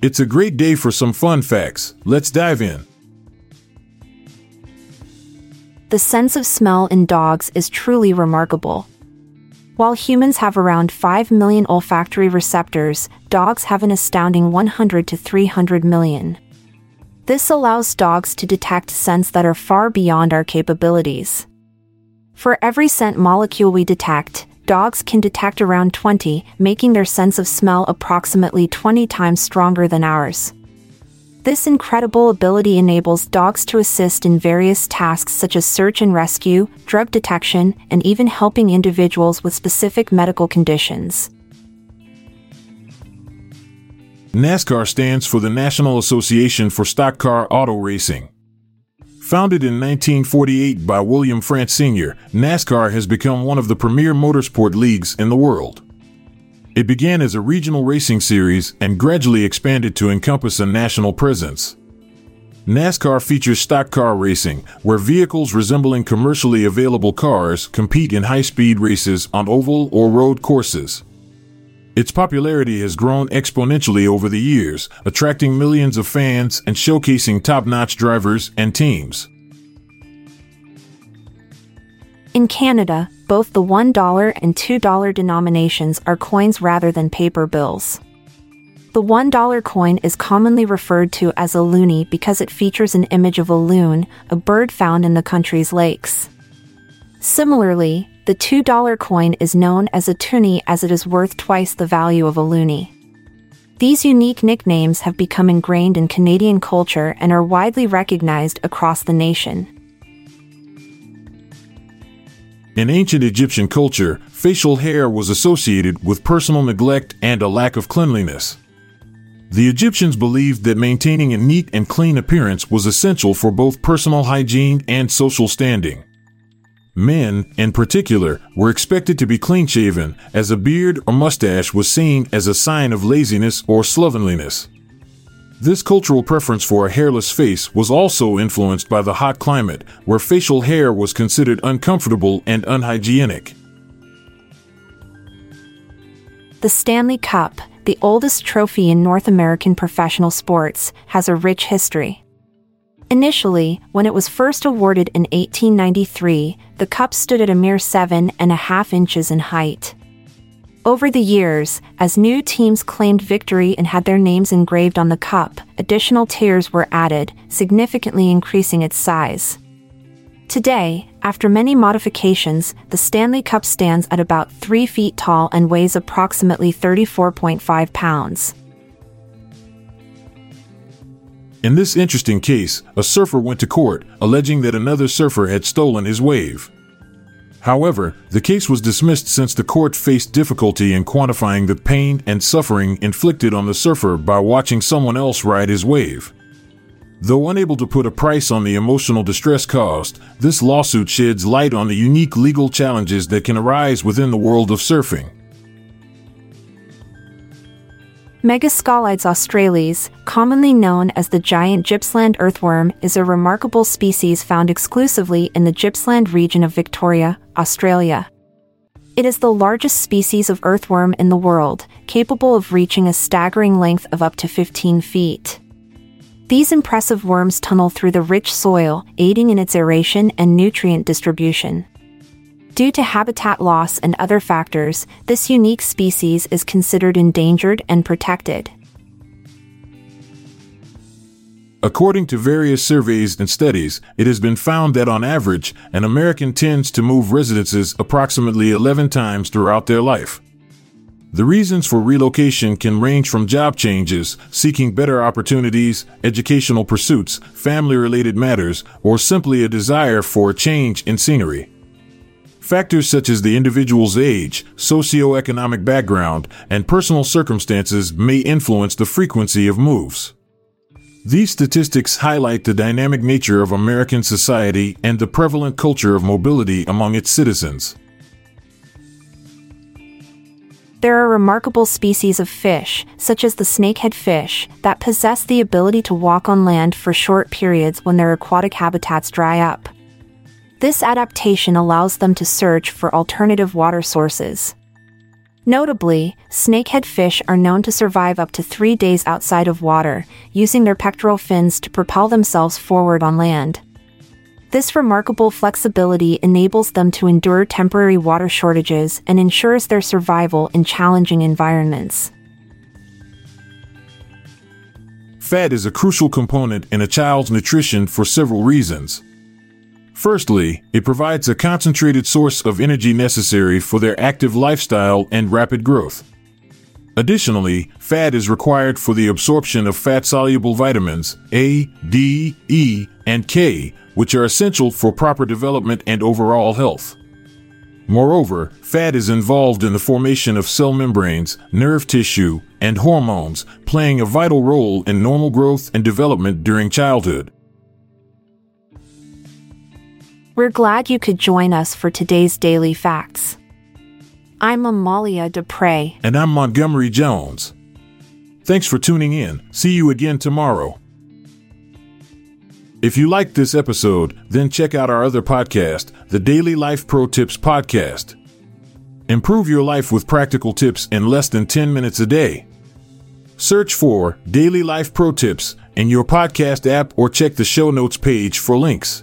It's a great day for some fun facts. Let's dive in. The sense of smell in dogs is truly remarkable. While humans have around 5 million olfactory receptors, dogs have an astounding 100 to 300 million. This allows dogs to detect scents that are far beyond our capabilities. For every scent molecule we detect, dogs can detect around 20, making their sense of smell approximately 20 times stronger than ours. This incredible ability enables dogs to assist in various tasks such as search and rescue, drug detection, and even helping individuals with specific medical conditions. NASCAR stands for the National Association for Stock Car Auto Racing. Founded in 1948 by William France Sr., NASCAR has become one of the premier motorsport leagues in the world. It began as a regional racing series and gradually expanded to encompass a national presence. NASCAR features stock car racing, where vehicles resembling commercially available cars compete in high speed races on oval or road courses. Its popularity has grown exponentially over the years, attracting millions of fans and showcasing top notch drivers and teams. In Canada, both the $1 and $2 denominations are coins rather than paper bills. The $1 coin is commonly referred to as a loonie because it features an image of a loon, a bird found in the country's lakes. Similarly, the $2 coin is known as a toonie as it is worth twice the value of a loonie. These unique nicknames have become ingrained in Canadian culture and are widely recognized across the nation. In ancient Egyptian culture, facial hair was associated with personal neglect and a lack of cleanliness. The Egyptians believed that maintaining a neat and clean appearance was essential for both personal hygiene and social standing. Men, in particular, were expected to be clean shaven, as a beard or mustache was seen as a sign of laziness or slovenliness. This cultural preference for a hairless face was also influenced by the hot climate, where facial hair was considered uncomfortable and unhygienic. The Stanley Cup, the oldest trophy in North American professional sports, has a rich history. Initially, when it was first awarded in 1893, the cup stood at a mere seven and a half inches in height. Over the years, as new teams claimed victory and had their names engraved on the cup, additional tiers were added, significantly increasing its size. Today, after many modifications, the Stanley Cup stands at about 3 feet tall and weighs approximately 34.5 pounds. In this interesting case, a surfer went to court, alleging that another surfer had stolen his wave. However, the case was dismissed since the court faced difficulty in quantifying the pain and suffering inflicted on the surfer by watching someone else ride his wave. Though unable to put a price on the emotional distress caused, this lawsuit sheds light on the unique legal challenges that can arise within the world of surfing. Megascolides australis, commonly known as the giant Gippsland earthworm, is a remarkable species found exclusively in the Gippsland region of Victoria, Australia. It is the largest species of earthworm in the world, capable of reaching a staggering length of up to 15 feet. These impressive worms tunnel through the rich soil, aiding in its aeration and nutrient distribution. Due to habitat loss and other factors, this unique species is considered endangered and protected. According to various surveys and studies, it has been found that on average, an American tends to move residences approximately 11 times throughout their life. The reasons for relocation can range from job changes, seeking better opportunities, educational pursuits, family related matters, or simply a desire for a change in scenery. Factors such as the individual's age, socioeconomic background, and personal circumstances may influence the frequency of moves. These statistics highlight the dynamic nature of American society and the prevalent culture of mobility among its citizens. There are remarkable species of fish, such as the snakehead fish, that possess the ability to walk on land for short periods when their aquatic habitats dry up. This adaptation allows them to search for alternative water sources. Notably, snakehead fish are known to survive up to three days outside of water, using their pectoral fins to propel themselves forward on land. This remarkable flexibility enables them to endure temporary water shortages and ensures their survival in challenging environments. Fat is a crucial component in a child's nutrition for several reasons. Firstly, it provides a concentrated source of energy necessary for their active lifestyle and rapid growth. Additionally, fat is required for the absorption of fat soluble vitamins A, D, E, and K, which are essential for proper development and overall health. Moreover, fat is involved in the formation of cell membranes, nerve tissue, and hormones, playing a vital role in normal growth and development during childhood. We're glad you could join us for today's Daily Facts. I'm Amalia Dupre. And I'm Montgomery Jones. Thanks for tuning in. See you again tomorrow. If you liked this episode, then check out our other podcast, the Daily Life Pro Tips Podcast. Improve your life with practical tips in less than 10 minutes a day. Search for Daily Life Pro Tips in your podcast app or check the show notes page for links.